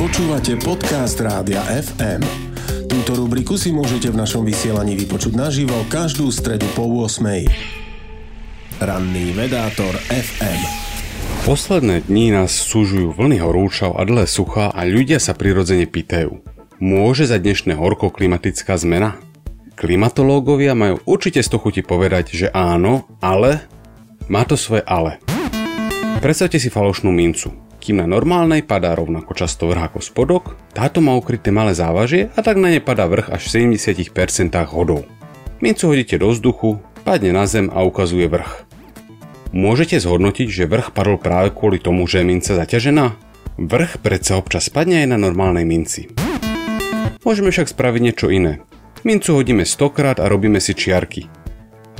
Počúvate podcast Rádia FM. Túto rubriku si môžete v našom vysielaní vypočuť naživo každú stredu po 8. Ranný vedátor FM. Posledné dni nás súžujú vlny horúčav a dlhé sucha a ľudia sa prirodzene pýtajú. Môže za dnešné horko klimatická zmena? Klimatológovia majú určite sto chuti povedať, že áno, ale má to svoje ale. Predstavte si falošnú mincu. Kým na normálnej padá rovnako často vrch ako spodok, táto má ukryté malé závažie a tak na ne padá vrch až v 70% hodou. Mincu hodíte do vzduchu, padne na zem a ukazuje vrch. Môžete zhodnotiť, že vrch padol práve kvôli tomu, že je minca zaťažená? Vrch predsa občas padne aj na normálnej minci. Môžeme však spraviť niečo iné. Mincu hodíme 100 krát a robíme si čiarky.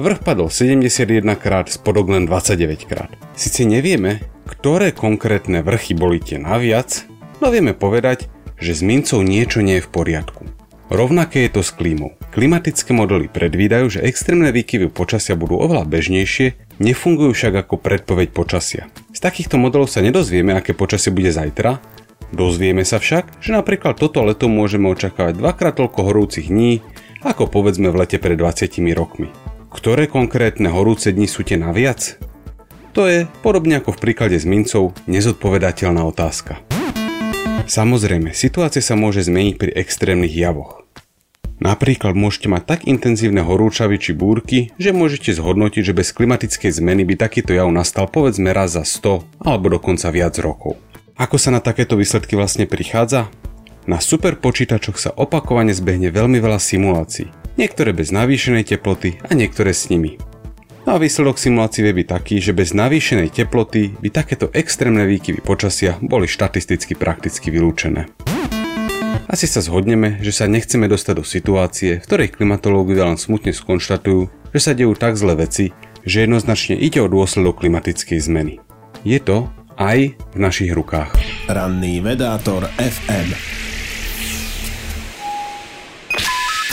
Vrch padol 71 krát, spodok len 29 krát. Sice nevieme, ktoré konkrétne vrchy boli tie naviac, no vieme povedať, že s mincov niečo nie je v poriadku. Rovnaké je to s klímou. Klimatické modely predvídajú, že extrémne výkyvy počasia budú oveľa bežnejšie, nefungujú však ako predpoveď počasia. Z takýchto modelov sa nedozvieme, aké počasie bude zajtra, dozvieme sa však, že napríklad toto leto môžeme očakávať dvakrát toľko horúcich dní, ako povedzme v lete pred 20 rokmi. Ktoré konkrétne horúce dni sú tie naviac? To je, podobne ako v príklade s mincov, nezodpovedateľná otázka. Samozrejme, situácia sa môže zmeniť pri extrémnych javoch. Napríklad môžete mať tak intenzívne horúčavy či búrky, že môžete zhodnotiť, že bez klimatickej zmeny by takýto jav nastal povedzme raz za 100 alebo dokonca viac rokov. Ako sa na takéto výsledky vlastne prichádza? Na super počítačoch sa opakovane zbehne veľmi veľa simulácií niektoré bez navýšenej teploty a niektoré s nimi. No a výsledok simulácií vie byť taký, že bez navýšenej teploty by takéto extrémne výkyvy počasia boli štatisticky prakticky vylúčené. Asi sa zhodneme, že sa nechceme dostať do situácie, v ktorej klimatológovia len smutne skonštatujú, že sa dejú tak zlé veci, že jednoznačne ide o dôsledok klimatickej zmeny. Je to aj v našich rukách. Ranný vedátor FM.